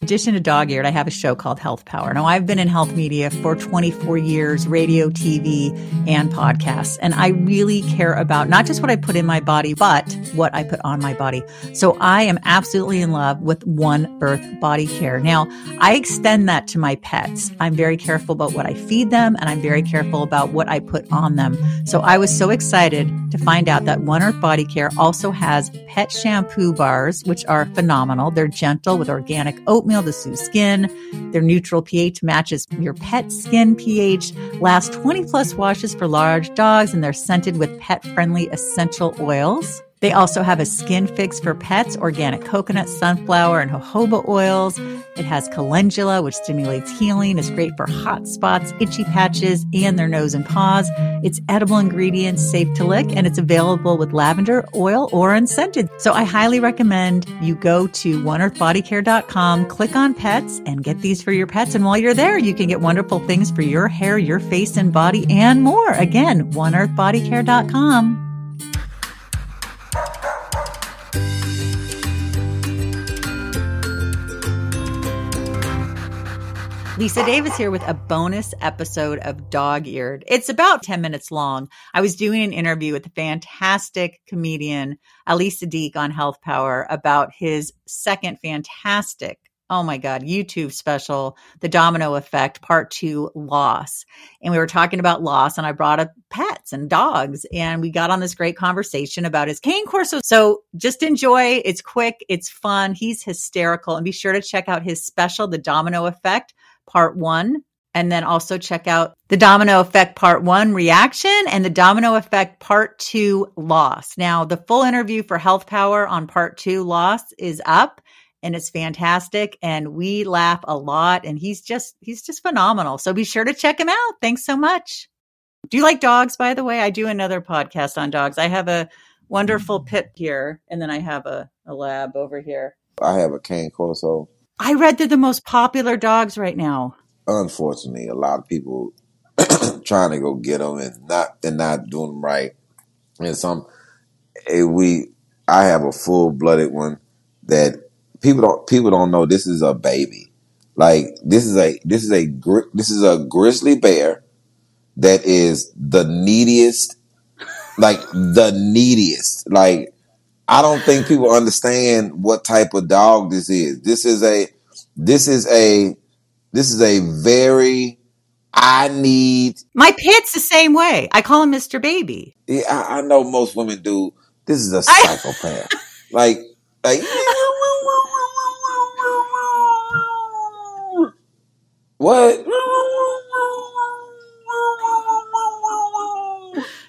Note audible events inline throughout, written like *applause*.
In addition to dog eared, I have a show called Health Power. Now, I've been in health media for 24 years, radio, TV, and podcasts. And I really care about not just what I put in my body, but what I put on my body. So I am absolutely in love with One Earth Body Care. Now, I extend that to my pets. I'm very careful about what I feed them and I'm very careful about what I put on them. So I was so excited to find out that One Earth Body Care also has pet shampoo bars, which are phenomenal. They're gentle with organic oatmeal to soothe skin. Their neutral pH matches your pet skin pH, last 20 plus washes for large dogs, and they're scented with pet friendly essential oils. They also have a skin fix for pets, organic coconut, sunflower, and jojoba oils. It has calendula, which stimulates healing. It's great for hot spots, itchy patches, and their nose and paws. It's edible ingredients, safe to lick, and it's available with lavender oil or unscented. So I highly recommend you go to oneearthbodycare.com, click on pets, and get these for your pets. And while you're there, you can get wonderful things for your hair, your face and body, and more. Again, oneearthbodycare.com. Lisa Davis here with a bonus episode of Dog Eared. It's about 10 minutes long. I was doing an interview with the fantastic comedian Ali Siddiq on Health Power about his second fantastic, oh my God, YouTube special, The Domino Effect, Part Two Loss. And we were talking about loss, and I brought up pets and dogs, and we got on this great conversation about his cane corso. So just enjoy. It's quick, it's fun. He's hysterical. And be sure to check out his special, The Domino Effect part one. And then also check out the domino effect part one reaction and the domino effect part two loss. Now, the full interview for health power on part two loss is up and it's fantastic. And we laugh a lot and he's just, he's just phenomenal. So be sure to check him out. Thanks so much. Do you like dogs, by the way? I do another podcast on dogs. I have a wonderful pit here and then I have a, a lab over here. I have a cane corso I read they're the most popular dogs right now. Unfortunately, a lot of people *clears throat* trying to go get them and not and not doing them right. And some eh, we I have a full blooded one that people don't people don't know this is a baby. Like this is a this is a this is a grizzly bear that is the neediest, like the neediest. Like I don't think people understand what type of dog this is. This is a this is a this is a very I need my pit's the same way. I call him Mr. Baby. Yeah, I, I know most women do. This is a psychopath. *laughs* like like what?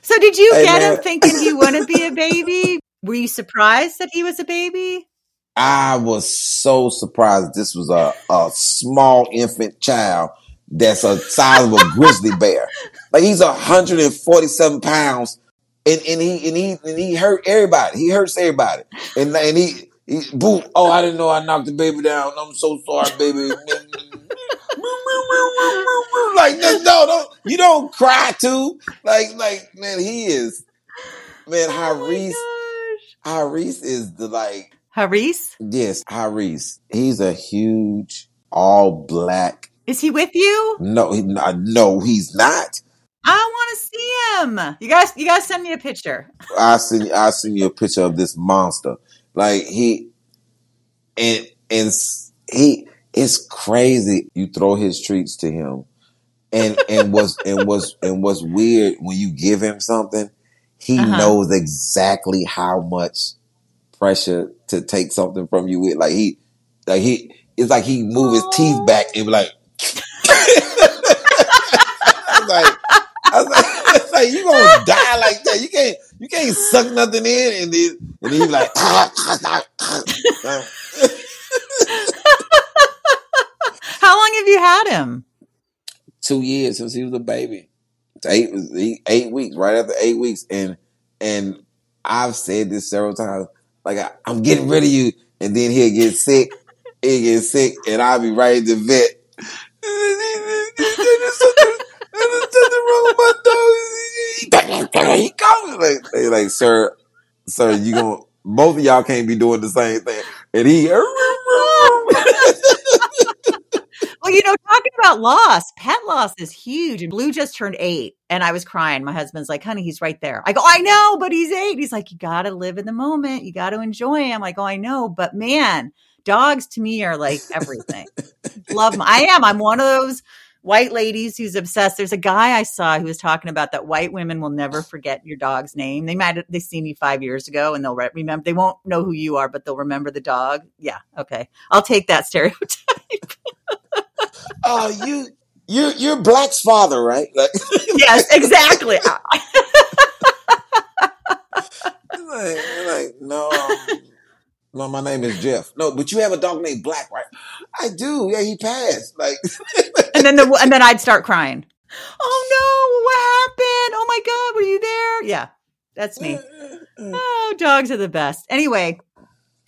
So did you hey, get man. him thinking he wouldn't be a baby? *laughs* Were you surprised that he was a baby? I was so surprised this was a, a small infant child that's a size of a grizzly bear. Like he's 147 pounds and, and he and he and he hurt everybody. He hurts everybody. And and he, he boom, oh I didn't know I knocked the baby down. I'm so sorry, baby. *laughs* like no, don't you don't cry too. Like like man, he is man, oh Haris is the like Haris? Yes, Haris. He's a huge all black. Is he with you? No, he, uh, no, he's not. I want to see him. You guys, you guys, send me a picture. I send, I send you a picture of this monster. Like he, and and he, it's crazy. You throw his treats to him, and and was and was and what's weird when you give him something, he uh-huh. knows exactly how much pressure to take something from you with. Like he, like he, it's like he move his teeth back and be like, *laughs* I was like, I was like, it's like you gonna die like that. You can't, you can't suck nothing in, and then, and then he like, *laughs* *laughs* how long have you had him? Two years since he was a baby eight eight weeks, right after eight weeks, and and I've said this several times. Like I, am getting rid of you, and then he'll get sick, he'll get sick, and I'll be right at the vet. Something wrong with my dog. He coming. Like, like, sir, sir, you gonna both of y'all can't be doing the same thing. And he about loss. Pet loss is huge. And Blue just turned eight and I was crying. My husband's like, honey, he's right there. I go, I know, but he's eight. He's like, you got to live in the moment. You got to enjoy him. I go, I know, but man, dogs to me are like everything. Love them. I am. I'm one of those white ladies who's obsessed. There's a guy I saw who was talking about that white women will never forget your dog's name. They might have they seen you five years ago and they'll re- remember. They won't know who you are, but they'll remember the dog. Yeah, okay, I'll take that stereotype. *laughs* Oh, you you you're Black's father, right? Like, *laughs* yes, exactly. *laughs* like, like, no, no, my name is Jeff. No, but you have a dog named Black, right? I do. Yeah, he passed. Like, and then the *laughs* and then I'd start crying. Oh no, what happened? Oh my god, were you there? Yeah, that's me. Oh, dogs are the best. Anyway,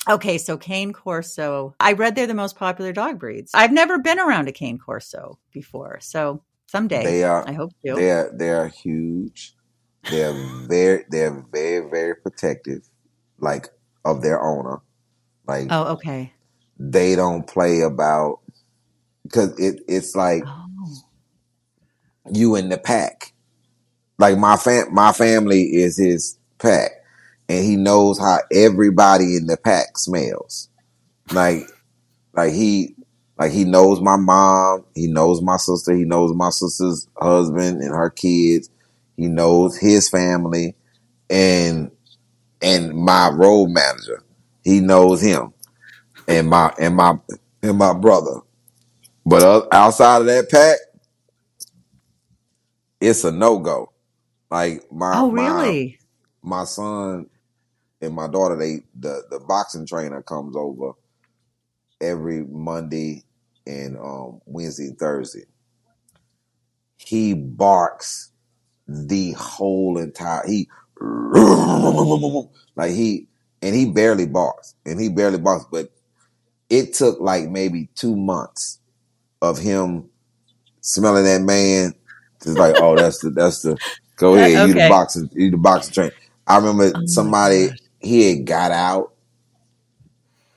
okay, so Cane Corso. I read they're the most popular dog breeds. I've never been around a Cane Corso before, so someday they are. I hope to. They are. They are huge. They're very. They're very very protective, like of their owner. Like oh, okay. They don't play about because it it's like oh. you in the pack. Like my fam, my family is his pack, and he knows how everybody in the pack smells. Like, like he, like he knows my mom, he knows my sister, he knows my sister's husband and her kids, he knows his family, and and my road manager, he knows him, and my and my and my brother. But outside of that pack, it's a no go. Like my oh really my, my son and my daughter they the the boxing trainer comes over every Monday and um, Wednesday and Thursday. He barks the whole entire he *laughs* like he and he barely barks and he barely barks, but it took like maybe two months of him smelling that man. It's like, oh, that's the that's the go *laughs* ahead, okay. you the boxing, you the boxing train. I remember oh somebody he had got out,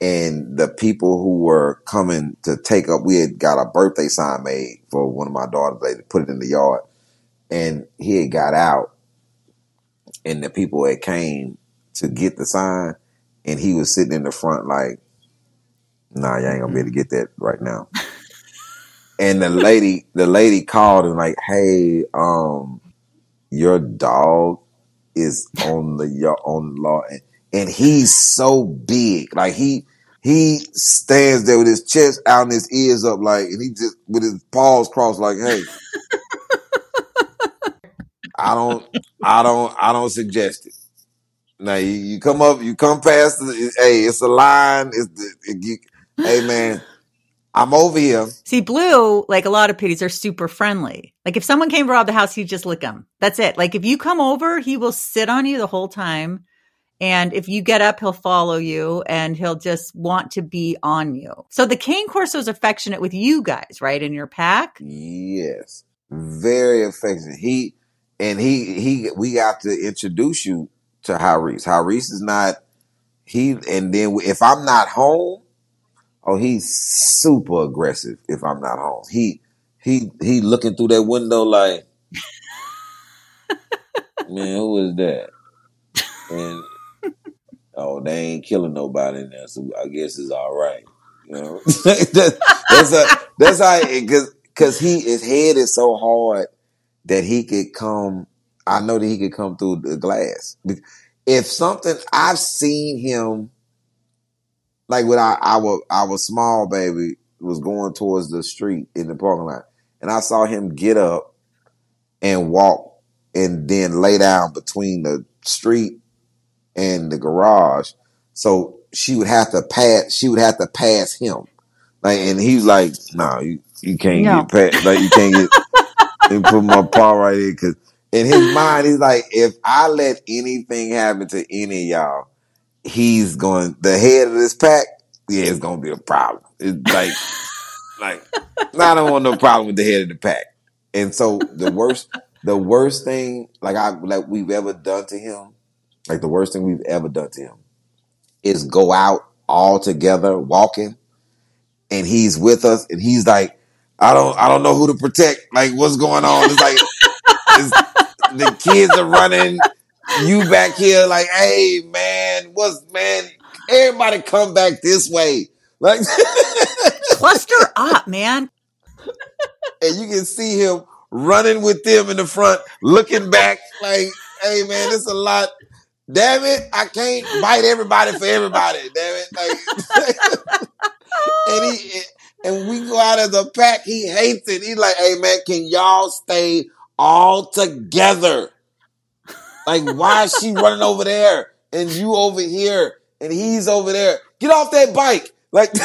and the people who were coming to take up, we had got a birthday sign made for one of my daughters. They put it in the yard, and he had got out, and the people had came to get the sign, and he was sitting in the front like, "Nah, you ain't gonna be able to get that right now." *laughs* and the lady the lady called and like, hey, um, your dog is on the on the law, and, and he's so big, like he he stands there with his chest out and his ears up, like, and he just with his paws crossed, like, hey. *laughs* I don't, I don't, I don't suggest it. Now you, you come up, you come past. The, hey, it's a line. It's the, it, you, hey man, I'm over here. See, Blue, like a lot of pitties, are super friendly. Like if someone came to rob the house, he'd just lick them. That's it. Like if you come over, he will sit on you the whole time. And if you get up, he'll follow you and he'll just want to be on you. So the Cane Corso is affectionate with you guys, right? In your pack? Yes. Very affectionate. He, and he, he, we got to introduce you to Haris. Haris is not, he, and then if I'm not home, Oh, he's super aggressive if I'm not home. He he he looking through that window like *laughs* Man, who is that? And oh, they ain't killing nobody in there, so I guess it's all right. You know, *laughs* that's a, that's how because because he his head is so hard that he could come. I know that he could come through the glass. If something I've seen him like when I our our small baby was going towards the street in the parking lot, and I saw him get up and walk, and then lay down between the street and the garage, so she would have to pass. She would have to pass him, like, and he was like, "No, nah, you you can't no. get past. Like, you can't get." *laughs* and put my paw right here because in his mind, he's like, if I let anything happen to any of y'all, he's going the head of this pack. Yeah, it's gonna be a problem. It's like, like I don't want no problem with the head of the pack. And so the worst, the worst thing like I like we've ever done to him, like the worst thing we've ever done to him, is go out all together walking, and he's with us, and he's like, I don't I don't know who to protect. Like what's going on? It's like it's, the kids are running. You back here like, hey man, what's man? Everybody come back this way. Like *laughs* cluster up, man. And you can see him running with them in the front, looking back like, hey man, it's a lot. Damn it, I can't bite everybody for everybody. Damn it. Like *laughs* and he and we go out as a pack, he hates it. He's like, hey man, can y'all stay all together? Like, why is she running over there and you over here and he's over there? Get off that bike. Like *laughs*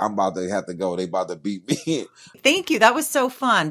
I'm about to have to go. They about to beat me. Thank you. That was so fun.